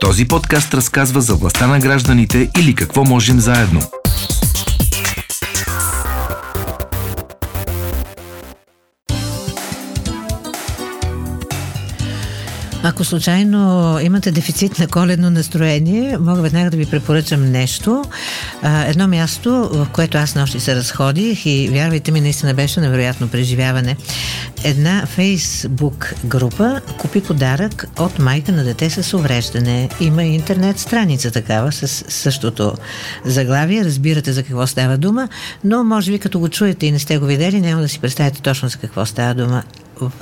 Този подкаст разказва за властта на гражданите или какво можем заедно. Ако случайно имате дефицит на коледно настроение, мога веднага да ви препоръчам нещо. Едно място, в което аз нощи се разходих и вярвайте ми, наистина беше невероятно преживяване. Една фейсбук група купи подарък от майка на дете с увреждане. Има интернет страница такава с същото заглавие. Разбирате за какво става дума, но може би като го чуете и не сте го видели, няма да си представите точно за какво става дума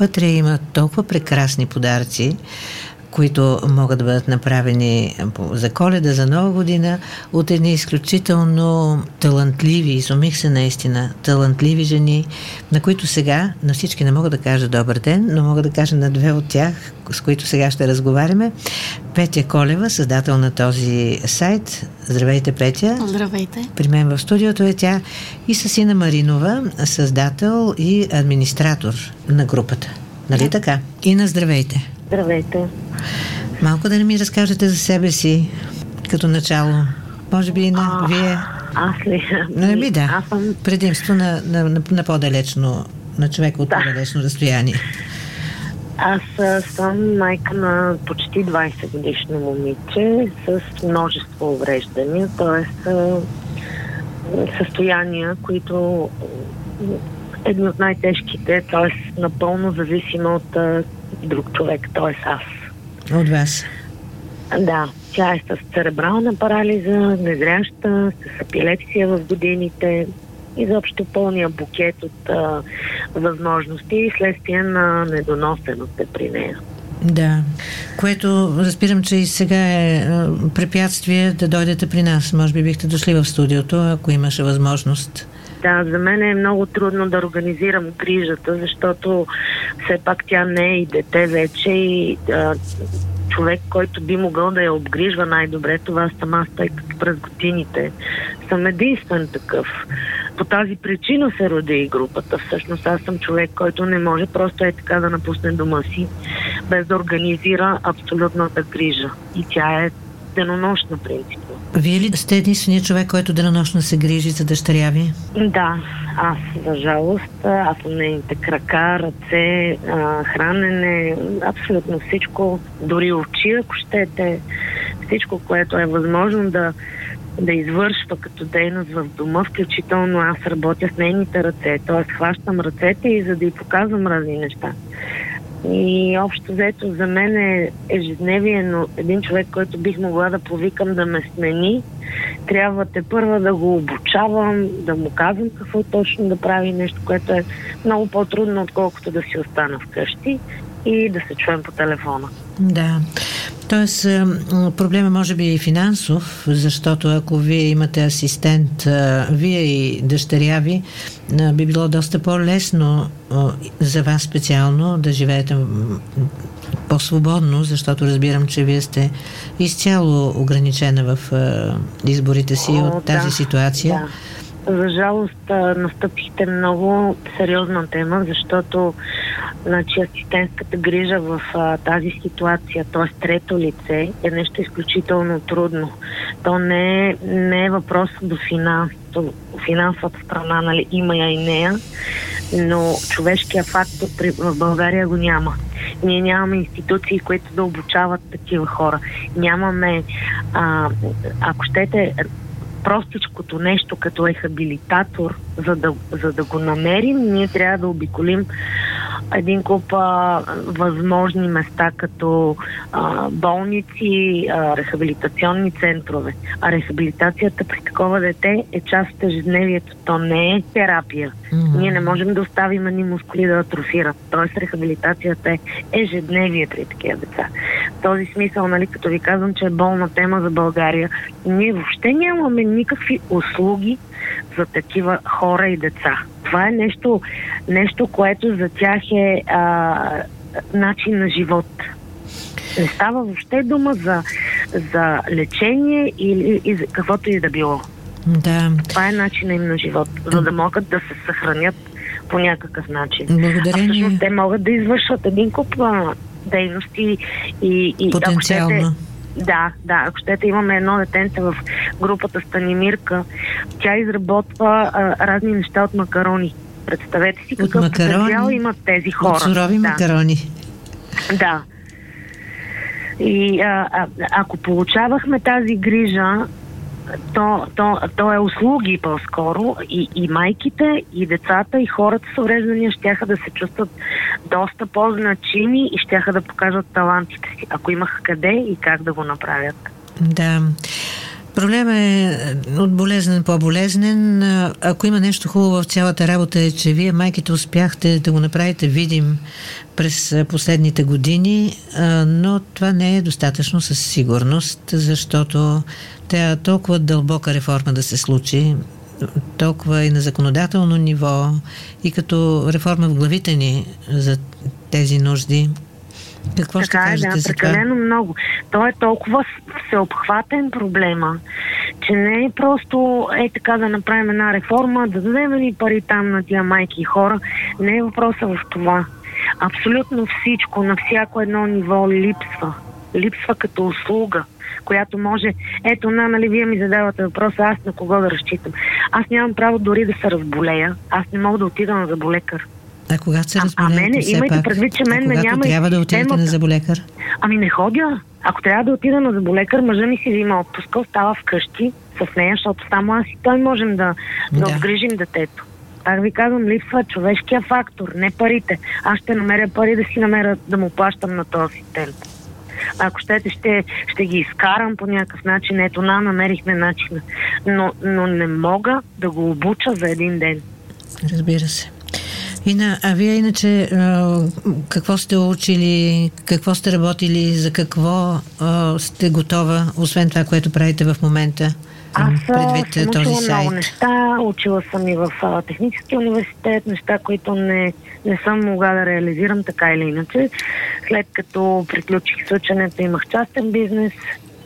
вътре има толкова прекрасни подаръци, които могат да бъдат направени за коледа, за нова година, от едни изключително талантливи, изумих се наистина, талантливи жени, на които сега, на всички не мога да кажа добър ден, но мога да кажа на две от тях, с които сега ще разговаряме. Петя Колева, създател на този сайт. Здравейте, Петя. Здравейте. При мен в студиото е тя и Сасина Маринова, създател и администратор на групата. Нали да. така? И на здравейте. Здравейте. Малко да не ми разкажете за себе си, като начало. Може би на а, вие. Аз ли? Не, ми да. Аз съм... Предимство на, на, на, на по-далечно, на човека от да. по-далечно разстояние. Аз съм майка на почти 20 годишно момиче с множество увреждания, т.е. състояния, които едни от най-тежките, т.е. напълно зависима от друг човек, т.е. аз. От вас? Да, тя е с церебрална парализа, незряща, с епилепсия в годините, изобщо пълния букет от а, възможности следствие на недоносеност е при нея. Да, което разбирам, че и сега е препятствие да дойдете при нас. Може би бихте дошли в студиото, ако имаше възможност. Да, за мен е много трудно да организирам грижата, защото все пак тя не е и дете вече и а, човек, който би могъл да я обгрижва най-добре, това съм аз, тъй като през годините съм единствен такъв. По тази причина се роди и групата. Всъщност аз съм човек, който не може просто е така да напусне дома си, без да организира абсолютната грижа. И тя е денонощна принцип. Вие ли сте единственият човек, който денонощно се грижи за дъщеря ви? Да, аз, за жалост, аз съм нейните крака, ръце, хранене, абсолютно всичко, дори очи, ако щете, всичко, което е възможно да, да извършва като дейност в дома, включително аз работя с нейните ръце, т.е. хващам ръцете и за да й показвам разни неща. И общо взето за мен е ежедневие, но един човек, който бих могла да повикам да ме смени, трябва те първа да го обучавам, да му казвам какво точно да прави нещо, което е много по-трудно, отколкото да си остана вкъщи и да се чуем по телефона. Да. Тоест, проблема може би и финансов, защото ако вие имате асистент, вие и дъщеря ви, би било доста по-лесно за вас специално да живеете по-свободно, защото разбирам, че вие сте изцяло ограничена в изборите си О, от тази да, ситуация. Да. За жалост настъпихте много сериозна тема, защото значи, асистентската грижа в а, тази ситуация, т.е. трето лице, е нещо изключително трудно. То не е, не е въпрос до финанс, финансовата страна, нали, има я и нея, но човешкия фактор при, в България го няма. Ние нямаме институции, които да обучават такива хора. Нямаме, а, ако щете, простичкото нещо като рехабилитатор, за да, за да го намерим, ние трябва да обиколим един куп а, възможни места, като а, болници, а, рехабилитационни центрове. А рехабилитацията при такова дете е част от ежедневието. То не е терапия. Mm-hmm. Ние не можем да оставим ни мускули да атрофират. Тоест рехабилитацията е ежедневие при такива деца. В този смисъл, нали, като ви казвам, че е болна тема за България, ние въобще нямаме никакви услуги за такива хора и деца. Това е нещо, нещо което за тях е а, начин на живот. Не става въобще дума за, за лечение или и каквото и да било. Да. Това е начинът им на живот, за да могат да се съхранят по някакъв начин. Благодарение... А всъщност те могат да извършват един куп дейности и, и. Ако щете, Да, да. Ако щете, имаме едно детенце в групата Станимирка. Тя изработва а, разни неща от макарони. Представете си какъв потенциал имат тези хора. От сурови да. макарони. Да. И а, а, ако получавахме тази грижа, то, то, то е услуги по-скоро и, и майките, и децата, и хората с увреждания щяха да се чувстват доста по-значими и щяха да покажат талантите си, ако имаха къде и как да го направят. Да. Проблема е от болезнен по-болезнен. Ако има нещо хубаво в цялата работа е, че вие, майките, успяхте да го направите видим през последните години, но това не е достатъчно със сигурност, защото тя толкова дълбока реформа да се случи, толкова и на законодателно ниво, и като реформа в главите ни за тези нужди. Какво така ще кажете е, да, за прекалено това? много. То е толкова всеобхватен проблема, че не е просто е така да направим една реформа, да дадем ни пари там на тия майки и хора. Не е въпроса в това. Абсолютно всичко, на всяко едно ниво липсва. Липсва като услуга която може... Ето, на, нали, вие ми задавате въпроса, аз на кого да разчитам. Аз нямам право дори да се разболея. Аз не мога да отида на заболекар. А когато се разболеете, а, а мене, имайте пак, предвид, че мен ме няма... трябва да отидете на заболекар? Ами не ходя. Ако трябва да отида на заболекар, мъжа ми си взима отпуска, остава вкъщи с нея, защото само аз и той можем да, да, да. отгрижим детето. Пак ви казвам, липсва човешкия фактор, не парите. Аз ще намеря пари да си намеря да му плащам на този асистент. Ако щете, ще, ще ги изкарам по някакъв начин. Ето, на, намерихме начина. Но, но не мога да го обуча за един ден. Разбира се. Ина, а вие иначе какво сте учили, какво сте работили, за какво сте готова, освен това, което правите в момента? Аз предвид съм този учила сайт. много неща, учила съм и в а, технически университет, неща, които не, не съм могла да реализирам така или иначе. След като приключих с ученето, имах частен бизнес,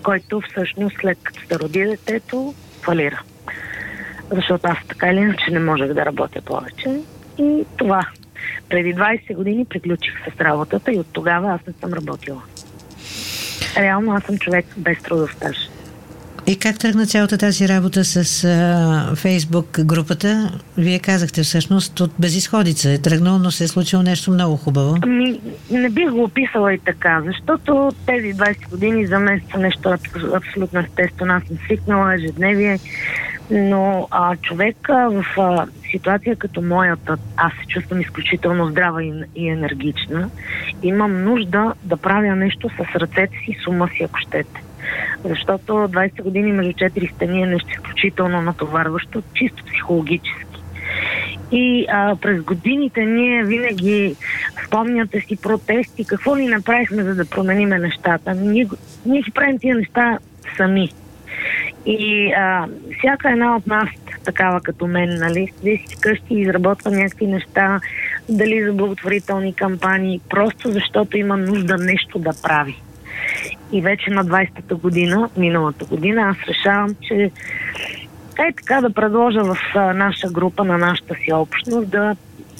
който всъщност след като се роди детето, фалира. Защото аз така или иначе не можех да работя повече. И това. Преди 20 години приключих с работата и от тогава аз не съм работила. Реално аз съм човек без трудов стаж. И как тръгна цялата тази работа с а, Фейсбук групата? Вие казахте всъщност от безисходица е тръгнало, но се е случило нещо много хубаво. Ами, не бих го описала и така, защото тези 20 години за мен са нещо абсолютно естествено. Аз съм свикнала ежедневие, но а, човек а, в а, ситуация като моята, аз се чувствам изключително здрава и, и енергична, имам нужда да правя нещо с ръцете си, с ума си, ако щете. Защото 20 години между 4 стени е нещо изключително натоварващо, чисто психологически. И а, през годините ние винаги спомняте си протести, какво ни направихме, за да промениме нещата. Ние, ние си правим тия неща сами. И а, всяка една от нас, такава като мен, нали, седи си вкъщи и изработва някакви неща, дали за благотворителни кампании, просто защото има нужда нещо да прави. И вече на 20-та година, миналата година, аз решавам, че е така да предложа в а, наша група, на нашата си общност, да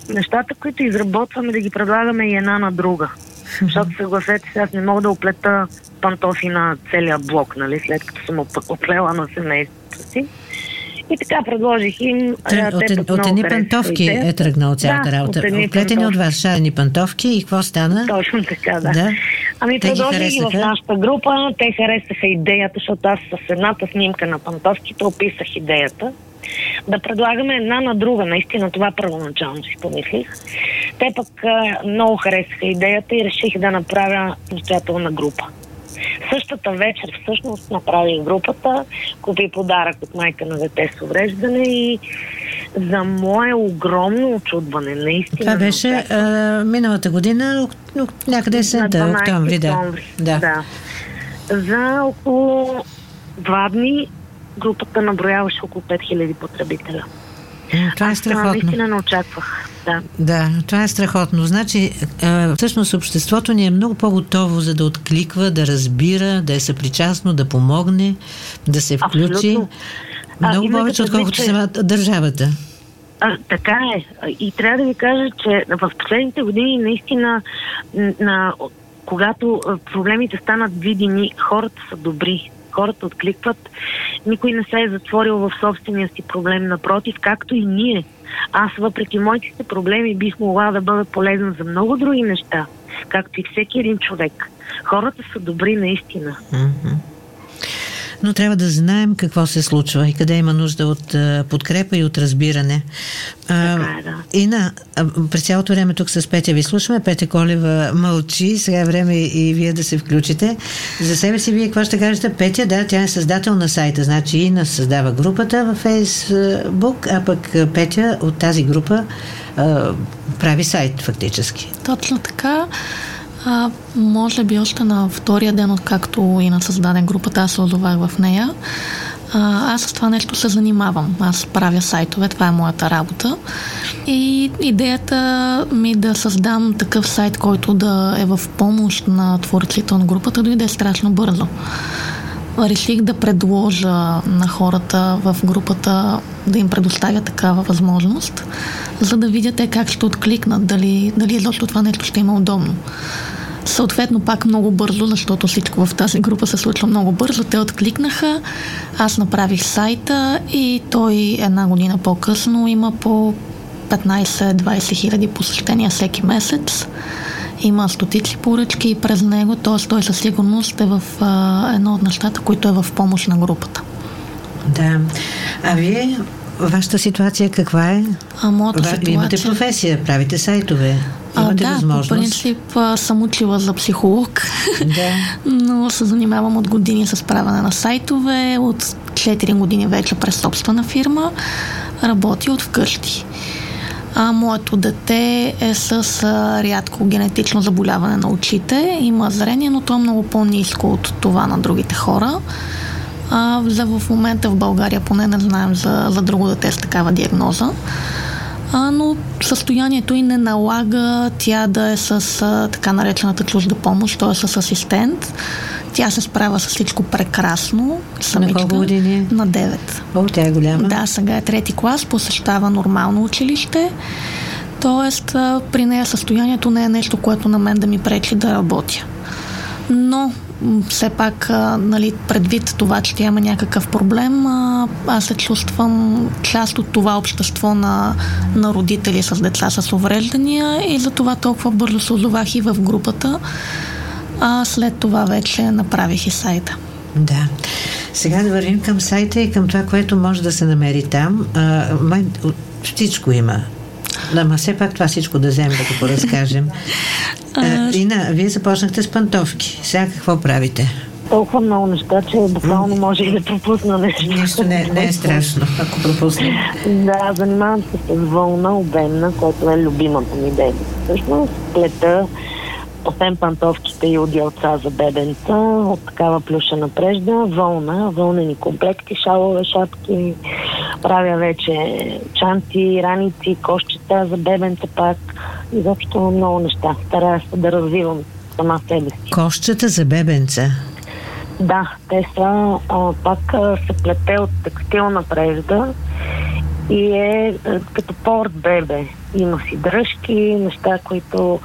нещата, които изработваме, да ги предлагаме и една на друга. Защото съгласете се, аз не мога да оплета пантофи на целия блок, нали, след като съм оплела на семейството си. И така предложих им. Тр... От, от, от едни пантовки е тръгнал цялата да, работа. От Оплетени от вас шарени пантовки и какво стана? Точно така, да. да. Ами те предложих ги в нашата група. Те харесаха идеята, защото аз с едната снимка на пантовките описах идеята да предлагаме една на друга. Наистина това първоначално си помислих. Те пък много харесаха идеята и реших да направя самостоятелна група. Същата вечер всъщност направих групата, купи подарък от майка на дете с увреждане и за мое огромно очудване, наистина. Това беше а, миналата година, някъде есента, октомври, да. да. да. За около два дни групата наброяваше около 5000 потребителя. Това е страхотно. Аз наистина не очаквах. Да. да, това е страхотно. Значи, всъщност обществото ни е много по-готово за да откликва, да разбира, да е съпричастно, да помогне, да се включи. Абсолютно. Много а, повече, отколкото че... самата държавата. А, така е. И трябва да ви кажа, че в последните години наистина на когато проблемите станат видими, хората са добри. Хората откликват. Никой не се е затворил в собствения си проблем. Напротив, както и ние. Аз, въпреки моите проблеми, бих могла да бъда полезна за много други неща, както и всеки един човек. Хората са добри наистина. Mm-hmm но трябва да знаем какво се случва и къде има нужда от а, подкрепа и от разбиране. А, така е, да. Ина, през цялото време тук с Петя ви слушаме. Петя Колева мълчи. Сега е време и вие да се включите. За себе си вие какво ще кажете? Петя, да, тя е създател на сайта. Значи Ина създава групата във Фейсбук, а пък Петя от тази група а, прави сайт фактически. Точно така. А, може би още на втория ден, откакто и на създаде групата, аз се озовах в нея. А, аз с това нещо се занимавам. Аз правя сайтове, това е моята работа. И идеята ми да създам такъв сайт, който да е в помощ на творците на групата, дойде страшно бързо. Реших да предложа на хората в групата да им предоставя такава възможност, за да видят те как ще откликнат, дали, дали изобщо това нещо ще има удобно. Съответно, пак много бързо, защото всичко в тази група се случва много бързо. Те откликнаха, аз направих сайта и той една година по-късно има по 15-20 хиляди посещения всеки месец. Има стотици поръчки през него, т.е. той със сигурност е в а, едно от нещата, които е в помощ на групата. Да. А вие Вашата ситуация каква е? А, моята ситуация... Имате професия, правите сайтове. Имате а, да, възможност. по принцип съм учила за психолог, да. но се занимавам от години с правене на сайтове, от 4 години вече през собствена фирма, работи от вкъщи. А моето дете е с а, рядко генетично заболяване на очите, има зрение, но то е много по-низко от това на другите хора. А, за в момента в България поне не знаем за, за друго дете с такава диагноза. А, но състоянието и не налага тя да е с а, така наречената чужда помощ, т.е. с асистент. Тя се справя с всичко прекрасно. Самичка, на колко години? На 9. О, тя е голяма. Да, сега е трети клас, посещава нормално училище. Тоест, при нея състоянието не е нещо, което на мен да ми пречи да работя. Но все пак, нали, предвид това, че има някакъв проблем, аз се чувствам част от това общество на, на родители с деца с увреждания и за това толкова бързо се озовах и в групата. А след това вече направих и сайта. Да. Сега да вървим към сайта и към това, което може да се намери там. А, май, всичко има. Да, ма все пак това всичко да вземем да го поразкажем. А, Ина, вие започнахте с пантовки. Сега какво правите? Толкова много неща, че буквално може и да пропусна нещо. Нищо не, не е страшно, ако пропуснем. Да, занимавам се с вълна обемна, което е любимата ми дейност. Всъщност плета освен пантовките и отделца за бебенца, от такава плюшена прежда, вълна, вълнени комплекти, шалове, шапки, правя вече чанти, раници, кошчета за бебенца пак, изобщо много неща. Старая се да развивам сама себе си. Кошчета за бебенца? Да, те са а, пак а, се плете от текстилна прежда и е а, като порт бебе. Има си дръжки, неща, които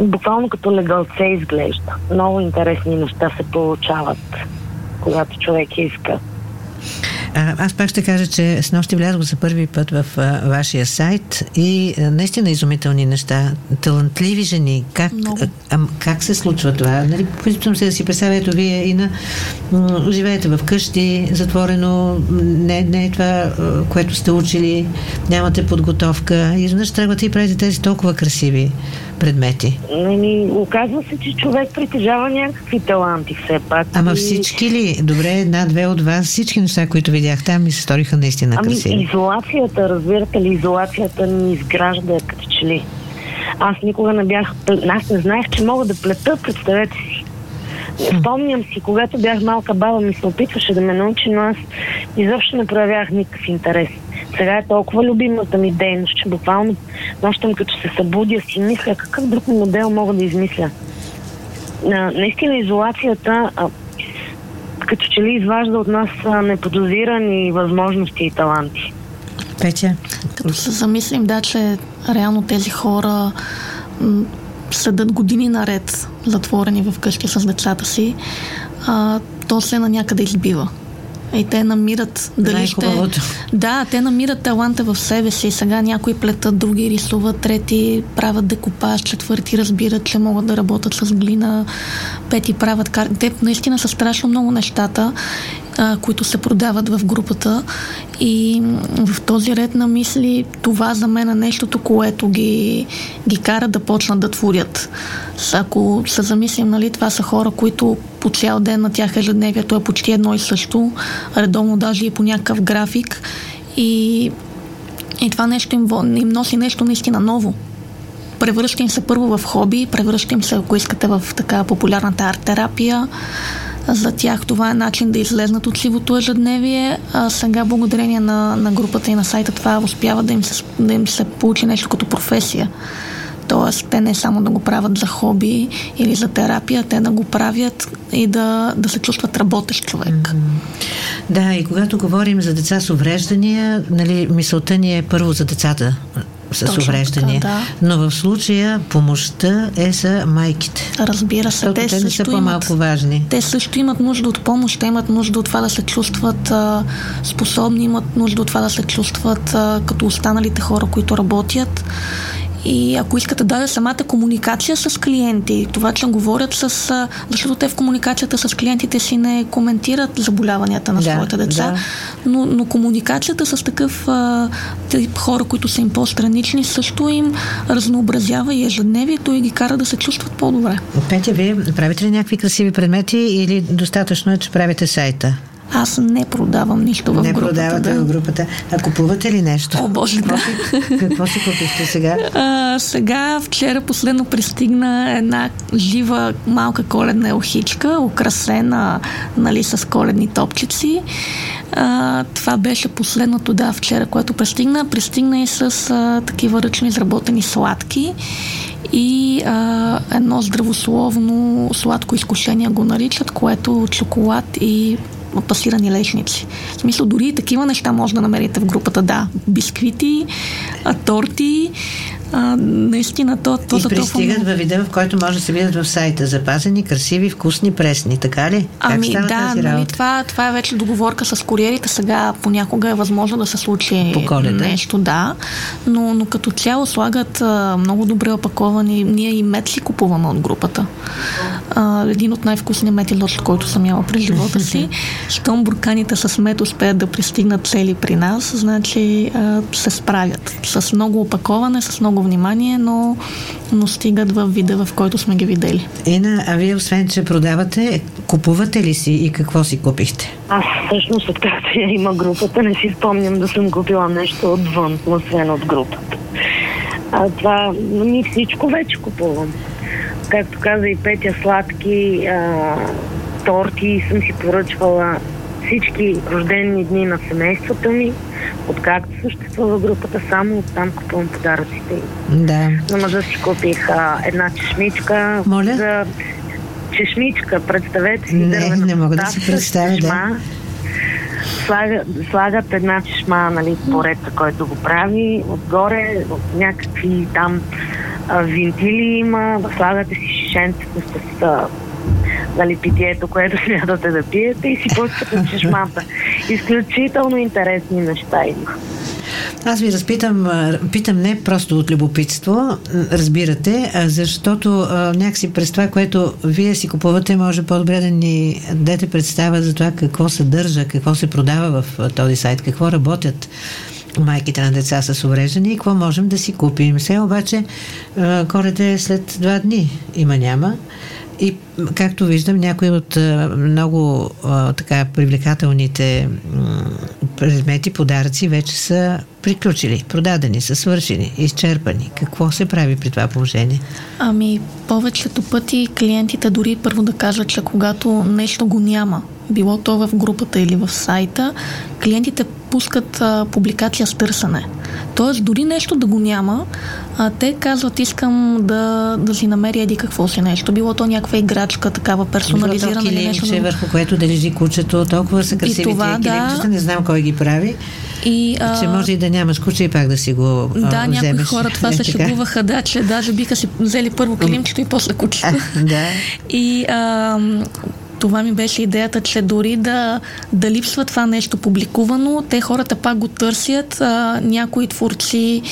буквално като легалце изглежда. Много интересни неща се получават, когато човек иска. А, аз пак ще кажа, че с нощи влязох за първи път в а, вашия сайт и а, наистина изумителни неща. Талантливи жени. Как, а, а, как се случва това? Нали, Опитвам се да си представя, ето вие и на м- живеете в къщи, затворено, не, не е това, което сте учили, нямате подготовка. И изведнъж тръгвате и правите тези толкова красиви предмети? Ами, оказва се, че човек притежава някакви таланти все пак. Ама и... всички ли? Добре, една-две от вас, всички неща, които видях там, ми се сториха наистина ами, красиви. изолацията, разбирате ли, изолацията ни изгражда като че ли. Аз никога не бях... Аз не знаех, че мога да плета, представете си. Спомням си, когато бях малка, баба ми се опитваше да ме научи, но аз изобщо не проявявах никакъв интерес. Сега е толкова любимата ми дейност, че буквално нощем като се събудя си мисля какъв друг модел мога да измисля. А, наистина изолацията а, като че ли изважда от нас а, неподозирани възможности и таланти. Петя? Като се замислим, да, че реално тези хора седат години наред затворени в къщи с децата си, а, то се на някъде избива. И те намират дали ще... Да, те намират таланта в себе си. Сега някои плетат, други рисуват, трети правят декопаж, четвърти разбират, че могат да работят с глина, пети правят карти. Те наистина са страшно много нещата а, които се продават в групата. И в този ред на мисли това за мен е нещото, което ги, ги кара да почнат да творят. Ако се замислим, нали, това са хора, които по цял ден на тях ежедневието е почти едно и също, редовно даже и по някакъв график. И, и това нещо им, им носи нещо наистина ново превръща им се първо в хоби, превръща им се, ако искате, в така популярната арт-терапия, за тях това е начин да излезнат от сивото ежедневие. А сега, благодарение на, на групата и на сайта, това успява да им, се, да им се получи нещо като професия. Тоест, те не само да го правят за хоби или за терапия, те да го правят и да, да се чувстват работещ човек. Да, и когато говорим за деца с увреждания, нали, мисълта ни е първо за децата с Точно увреждания. Така, да. Но в случая помощта е за майките. Разбира се, те, те не са по-малко имат, важни. Те също имат нужда от помощ, те имат нужда от това да се чувстват а, способни, имат нужда от това да се чувстват а, като останалите хора, които работят. И ако искате да самата комуникация с клиенти, това, че говорят с... Защото те в комуникацията с клиентите си не коментират заболяванията на да, своите деца, да. но, но комуникацията с такъв а, тип хора, които са им по-странични, също им разнообразява и ежедневието и ги кара да се чувстват по-добре. Петя, вие правите ли някакви красиви предмети или достатъчно е, че правите сайта? Аз не продавам нищо в не групата. Не продавате да. в групата. А купувате ли нещо? О, Боже, да. Какво си купихте сега? А, сега, вчера последно пристигна една жива малка коледна елхичка, украсена нали, с коледни топчици. А, това беше последното, да, вчера, което пристигна. Пристигна и с а, такива ръчно изработени сладки и а, едно здравословно сладко изкушение го наричат, което чоколад и пасирани лешници. В смисъл, дори и такива неща може да намерите в групата. Да, бисквити, торти, а, наистина то, то и пристигат толкова... във вида, в който може да се видят в сайта. Запазени, красиви, вкусни, пресни. Така ли? Ами как да, нали, това, това е вече договорка с куриерите. Сега понякога е възможно да се случи По нещо, да. Но, но като цяло слагат а, много добре опаковани. Ние и мед си купуваме от групата. А, един от най-вкусни мети лоч, който съм яла през живота си. Щом бурканите с мед успеят да пристигнат цели при нас, значи а, се справят. С много опаковане, с много много внимание, но, но стигат в вида, в който сме ги видели. Ина, а вие освен, че продавате, купувате ли си и какво си купихте? Аз всъщност, откакто я има групата, не си спомням да съм купила нещо отвън, освен от групата. А това, ми всичко вече купувам. Както каза и Петя, сладки, а, торти съм си поръчвала всички рождени дни на семейството ми, откакто съществува групата, само оттам купувам подаръците. Да. На мъжа си купих а, една чешмичка. Моля? За чешмичка, представете си. Не, не мога да си представя, да. Слага, слагат една чешма, нали, пореца, който го прави. Отгоре някакви там а, винтили има, слагате си шишенцето с нали, питието, което смятате да пиете и си пускате чешмата. Изключително интересни неща има. Аз ви разпитам, питам не просто от любопитство, разбирате, защото някакси през това, което вие си купувате, може по-добре да ни дадете представа за това какво съдържа, какво се продава в този сайт, какво работят майките на деца с увреждания и какво можем да си купим. Все обаче коледа след два дни. Има няма. И както виждам, някои от много така привлекателните предмети, подаръци вече са приключили, продадени, са свършени, изчерпани. Какво се прави при това положение? Ами, повечето пъти клиентите дори първо да кажат, че когато нещо го няма, било то в групата или в сайта, клиентите пускат а, публикация с търсене. Тоест, дори нещо да го няма, а, те казват, искам да, да си намеря еди какво си нещо. Било то някаква играчка, такава персонализирана или нещо. Било върху което да лежи кучето, толкова са красиви това, тези да, не знам кой ги прави. И, а... Че може и да нямаш куче и пак да си го Да, а, някои вземеш. хора това се шегуваха, да, че даже биха си взели първо килимчето и после кучето. Да. И а, това ми беше идеята, че дори да, да липсва това нещо публикувано, те хората пак го търсят. А, някои творци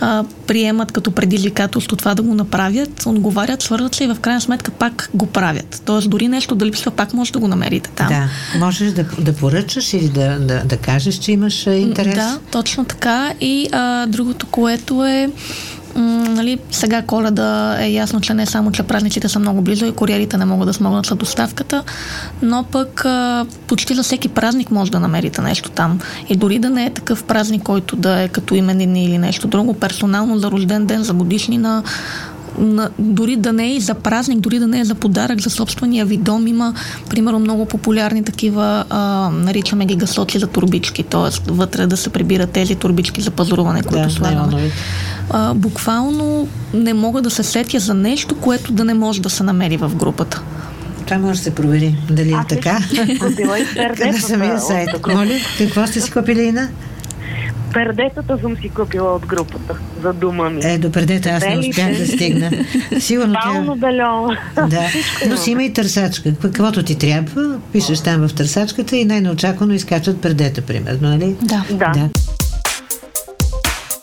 а, приемат като предизвикателство това да го направят, отговарят, свързват се и в крайна сметка пак го правят. Тоест дори нещо да липсва, пак може да го намерите там. Да, можеш да, да поръчаш или да, да, да кажеш, че имаш интерес. Да, точно така. И а, другото, което е нали, сега коледа е ясно, че не само, че празниците са много близо и куриерите не могат да смогнат за доставката, но пък а, почти за всеки празник може да намерите нещо там. И дори да не е такъв празник, който да е като именини или нещо друго, персонално за рожден ден, за годишнина, на, дори да не е и за празник, дори да не е за подарък за собствения ви дом, има, примерно, много популярни такива, а, наричаме ги гасоци за турбички, т.е. вътре да се прибират тези турбички за пазаруване, които Да, слагаме. неонови. А, буквално не мога да се сетя за нещо, което да не може да се намери в групата. Това може да се провери дали е Аз така. също съм купила и На самия сайт. Моля, какво сте си купили, Ина? Пердетата съм си купила от групата за дома ми. Е, допреде аз не успях да стигна. Сигурно Бално тя... Да, но си има и търсачка. Каквото ти трябва, пишеш там в търсачката и най-неочаквано изкачват предета, примерно, нали? Да. Да.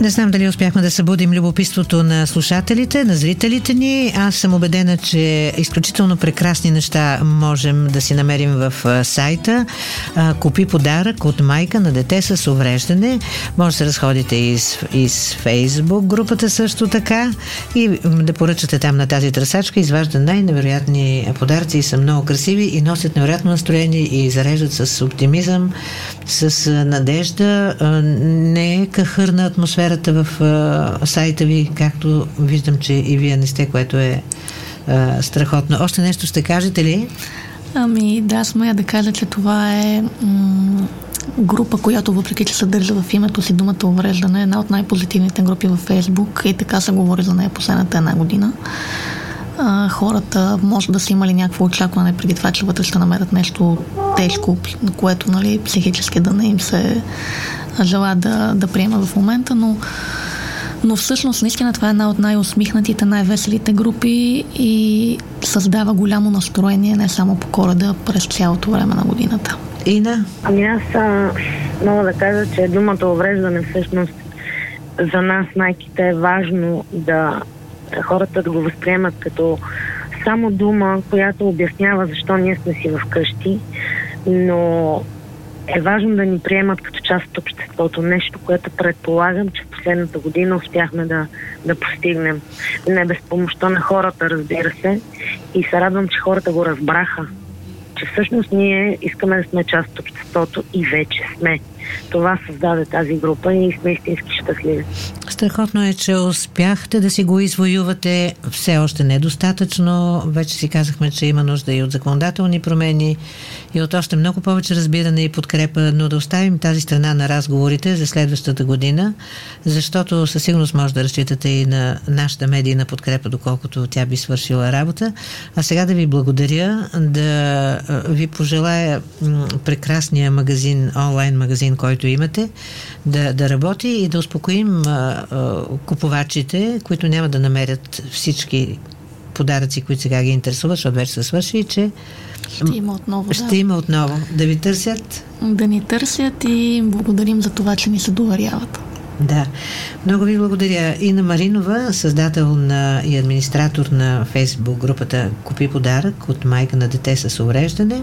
Не знам дали успяхме да събудим любопитството на слушателите, на зрителите ни. Аз съм убедена, че изключително прекрасни неща можем да си намерим в сайта. Купи подарък от майка на дете с увреждане. Може да се разходите и с, и Фейсбук групата също така и да поръчате там на тази търсачка. Изважда най-невероятни подаръци и са много красиви и носят невероятно настроение и зареждат с оптимизъм, с надежда. Не е кахърна атмосферата в а, сайта ви, както виждам, че и вие не сте, което е а, страхотно. Още нещо ще кажете ли? Ами да, смея да кажа, че това е м- група, която въпреки, че съдържа в името си думата увреждане, една от най-позитивните групи във Фейсбук и така се говори за нея последната една година. А, хората може да са имали някакво очакване преди това, че вътре ще намерят нещо тежко, на което нали, психически да не им се желая да, да приема в момента, но но всъщност, наистина, това е една от най-усмихнатите, най-веселите групи и създава голямо настроение не само по коледа, през цялото време на годината. Ина? Ами аз а, мога да кажа, че думата увреждане всъщност за нас, майките, е важно да хората да го възприемат като само дума, която обяснява защо ние сме си вкъщи, но е важно да ни приемат като част от обществото. Нещо, което предполагам, че в последната година успяхме да, да постигнем. Не без помощта на хората, разбира се. И се радвам, че хората го разбраха че всъщност ние искаме да сме част от обществото и вече сме. Това създаде тази група и сме истински щастливи. Страхотно е, че успяхте да си го извоювате. Все още недостатъчно. Вече си казахме, че има нужда и от законодателни промени и от още много повече разбиране и подкрепа, но да оставим тази страна на разговорите за следващата година, защото със сигурност може да разчитате и на нашата медийна подкрепа, доколкото тя би свършила работа. А сега да ви благодаря, да ви пожелая прекрасния магазин, онлайн магазин, който имате, да, да работи и да успокоим а, а, купувачите, които няма да намерят всички подаръци, които сега ги интересуват, защото вече са свършили, че Ще има отново, ще да. има отново да ви търсят. да ни търсят и им благодарим за това, че ни се доверяват. Да. Много ви благодаря. Ина Маринова, създател на и администратор на Фейсбук групата Купи подарък от майка на дете с увреждане.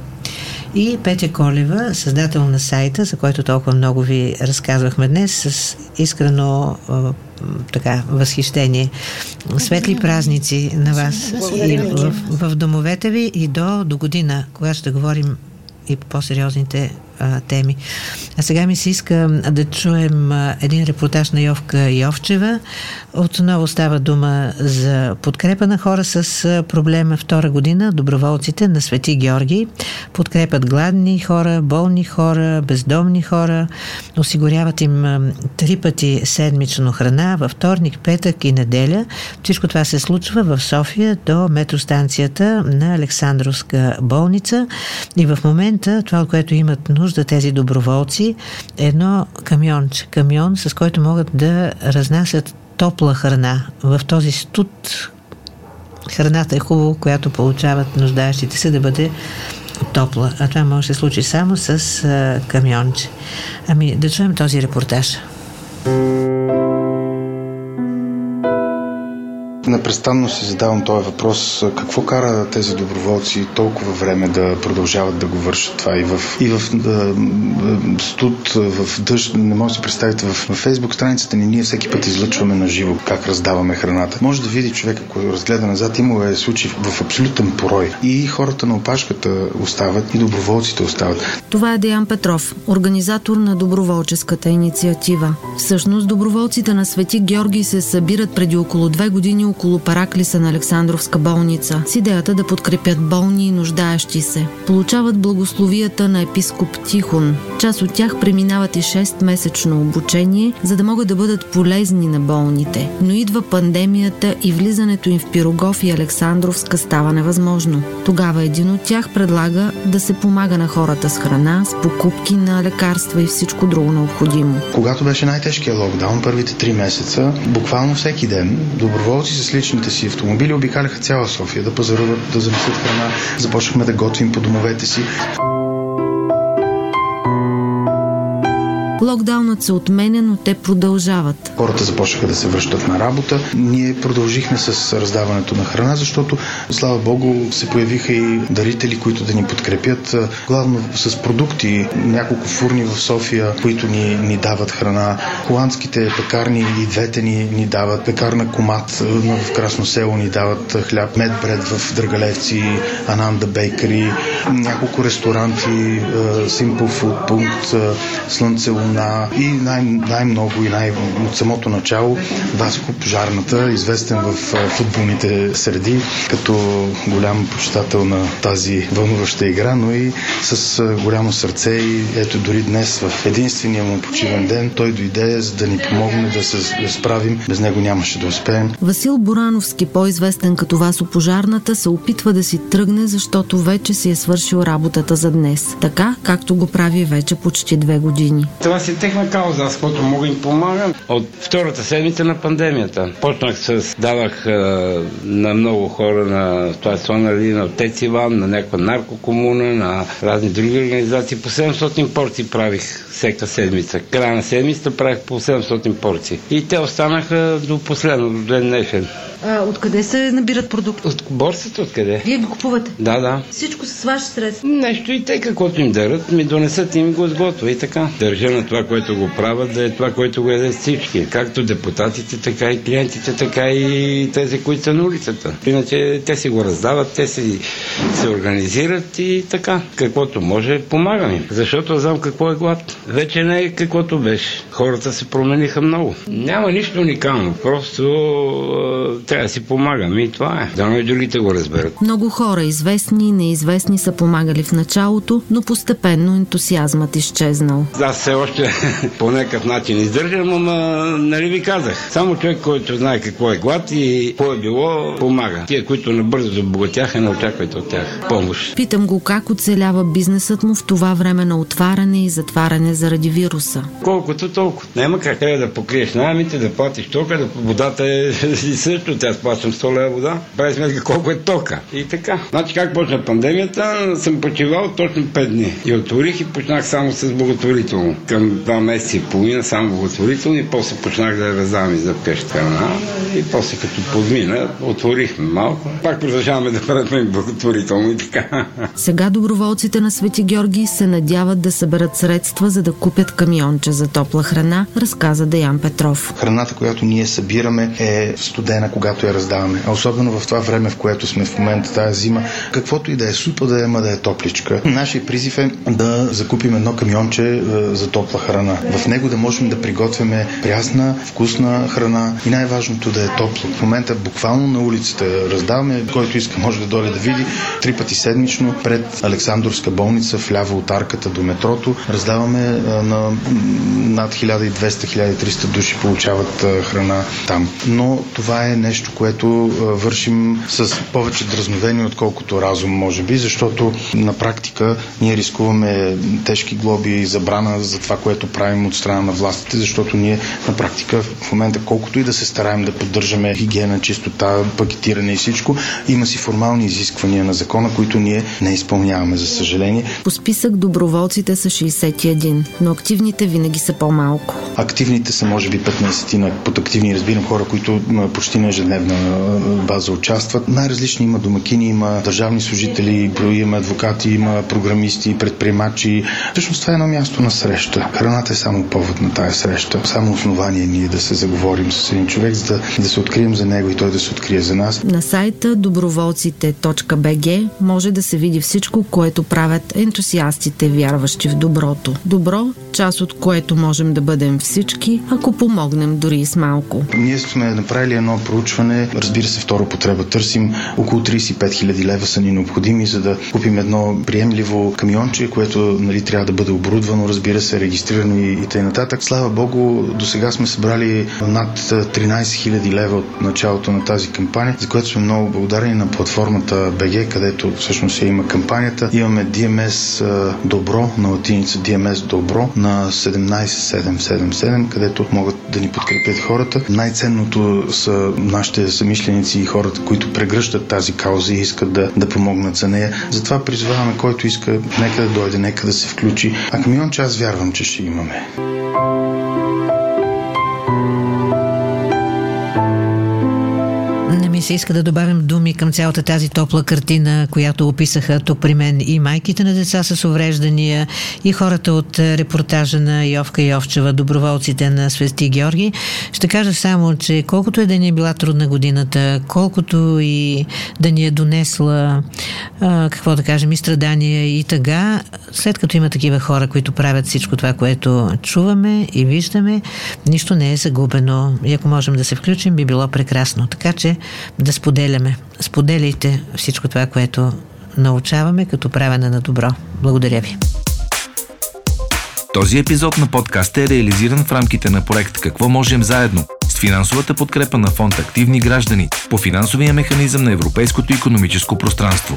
И Петя Колева, създател на сайта, за който толкова много ви разказвахме днес, с искрено така възхищение. Светли празници на вас и в, в домовете ви и до, до година, когато ще говорим и по по-сериозните а, теми. А сега ми се иска да чуем а, един репортаж на Йовка Йовчева. Отново става дума за подкрепа на хора с а, проблема втора година. Доброволците на Свети Георги подкрепят гладни хора, болни хора, бездомни хора, осигуряват им а, три пъти седмично храна във вторник, петък и неделя. Всичко това се случва в София до метростанцията на Александровска болница и в момента това, което имат нужда тези доброволци, едно камионче, камион, с който могат да разнасят топла храна в този студ. Храната е хубаво, която получават нуждаещите се да бъде топла. А това може да се случи само с а, камионче. Ами, да чуем този репортаж. Непрестанно си задавам този въпрос. Какво кара тези доброволци толкова време да продължават да го вършат това и в, и в е, студ, в дъжд. Не може да си представите в, в фейсбук страницата ни. Ние всеки път излъчваме на живо как раздаваме храната. Може да види човек, ако разгледа назад, има е случай в абсолютен порой. И хората на опашката остават, и доброволците остават. Това е Деян Петров, организатор на доброволческата инициатива. Всъщност, доброволците на Свети Георги се събират преди около две години около Параклиса на Александровска болница с идеята да подкрепят болни и нуждаещи се. Получават благословията на епископ Тихон. Част от тях преминават и 6-месечно обучение, за да могат да бъдат полезни на болните. Но идва пандемията и влизането им в Пирогов и Александровска става невъзможно. Тогава един от тях предлага да се помага на хората с храна, с покупки на лекарства и всичко друго необходимо. Когато беше най-тежкият локдаун, първите три месеца, буквално всеки ден, доброволци с личните си автомобили обикаляха цяла София да пазаруват, да занесат храна. Започнахме да готвим по домовете си. Локдаунът се отменя, но те продължават. Хората започнаха да се връщат на работа. Ние продължихме с раздаването на храна, защото, слава Богу, се появиха и дарители, които да ни подкрепят. Главно с продукти. Няколко фурни в София, които ни, ни дават храна. Холандските пекарни и двете ни, ни дават. Пекарна Комат в Красно село ни дават хляб. Медбред в Драгалевци, Ананда Бейкери. Няколко ресторанти, Simple Food Punkt, Слънце Луна и най- най-много и най- от самото начало Васко Пожарната, известен в футболните среди, като голям почитател на тази вълнуваща игра, но и с голямо сърце и ето дори днес в единствения му почивен ден той дойде за да ни помогне да се справим. Без него нямаше да успеем. Васил Борановски, по-известен като Васо Пожарната, се опитва да си тръгне, защото вече си е свършил работата за днес. Така, както го прави вече почти две години. Това си техна кауза, аз който мога им помагам. От втората седмица на пандемията. Почнах с, давах а, на много хора на това е нали, на Отец Иван, на някаква наркокомуна, на разни други организации. По 700 порции правих всяка седмица. Края на седмицата правих по 700 порции. И те останаха до последно, до ден днешен. А, откъде се набират продукти? От борсата откъде? Вие ги купувате? Да, да. Всичко с ваши средства? Нещо и те, каквото им дарат, ми донесат и ми го сготвя и така. Държа на това, което го правят, да е това, което го ядат всички. Както депутатите, така и клиентите, така и тези, които са на улицата. Иначе те си го раздават, те си се организират и така. Каквото може, помагам им. Защото знам какво е глад. Вече не е каквото беше. Хората се промениха много. Няма нищо уникално. Просто трябва да си помагам и това е. Дано и другите го разберат. Много хора, известни и неизвестни, са помагали в началото, но постепенно ентусиазмът изчезнал. Аз все още по някакъв начин издържам, ама нали ви казах. Само човек, който знае какво е глад и какво е било, помага. Тия, които набързо забогатяха, не очаквайте от тях помощ. Питам го как оцелява бизнесът му в това време на отваряне и затваряне заради вируса. Колкото толкова. Няма как трябва да покриеш найемите, да платиш тока, да водата е също. Тя плащам 100 лева вода. Прави сметка колко е тока. И така. Значи как почна пандемията, съм почивал точно 5 дни. И отворих и почнах само с благотворително. Към 2 месеца и половина само благотворително и после почнах да раздавам и за храна. И после като подмина, отворихме малко. Пак продължаваме да правим благотворително и така. Сега доброволците на Свети Георги се надяват да съберат средства, за да купят камионче за топла храна, разказа Деян Петров. Храната, която ние събираме е студена, когато когато я раздаваме. А особено в това време, в което сме в момента, тази зима, каквото и да е супа, да е, да е топличка. Нашия призив е да закупим едно камионче за топла храна. В него да можем да приготвяме прясна, вкусна храна и най-важното да е топло. В момента буквално на улицата раздаваме, който иска може да дойде да види три пъти седмично пред Александровска болница, вляво от арката до метрото. Раздаваме на над 1200-1300 души получават храна там. Но това е нещо, което вършим с повече дразновение, отколкото разум, може би, защото на практика ние рискуваме тежки глоби и забрана за това, което правим от страна на властите, защото ние на практика в момента, колкото и да се стараем да поддържаме хигиена, чистота, пакетиране и всичко, има си формални изисквания на закона, които ние не изпълняваме, за съжаление. По списък доброволците са 61, но активните винаги са по-малко. Активните са може би 15 на под активни разбирам хора, които почти на ежедневна база участват. Най-различни има домакини, има държавни служители, има адвокати, има програмисти, предприемачи. Всъщност това е едно място на среща. Храната е само повод на тая среща. Само основание ние да се заговорим с един човек, за да, да се открием за него и той да се открие за нас. На сайта доброволците.bg може да се види всичко, което правят ентусиастите, вярващи в доброто. Добро, част от което можем да бъдем всички, ако помогнем дори и с малко. Ние сме направили едно проучване, разбира се, второ потреба. Търсим около 35 000 лева са ни необходими, за да купим едно приемливо камионче, което нали, трябва да бъде оборудвано, разбира се, регистрирано и, и т.н. Слава Богу, до сега сме събрали над 13 000 лева от началото на тази кампания, за което сме много благодарни на платформата BG, където всъщност има кампанията. Имаме DMS Добро, на латиница DMS Добро, на 17777, където могат да ни подкрепят хората. Най-ценното са нашите самишленици и хората, които прегръщат тази кауза и искат да, да помогнат за нея. Затова призваваме който иска, нека да дойде, нека да се включи. А камион, че аз вярвам, че ще имаме. Се иска да добавим думи към цялата тази топла картина, която описаха тук при мен и майките на деца с увреждания, и хората от репортажа на Йовка Йовчева, доброволците на Свести Георги. Ще кажа само, че колкото е да ни е била трудна годината, колкото и да ни е донесла, какво да кажем, и страдания и тъга, след като има такива хора, които правят всичко това, което чуваме и виждаме, нищо не е загубено. И ако можем да се включим, би било прекрасно. Така че да споделяме. Споделяйте всичко това, което научаваме като правене на добро. Благодаря ви. Този епизод на подкаста е реализиран в рамките на проект Какво можем заедно с финансовата подкрепа на фонд Активни граждани по финансовия механизъм на Европейското економическо пространство.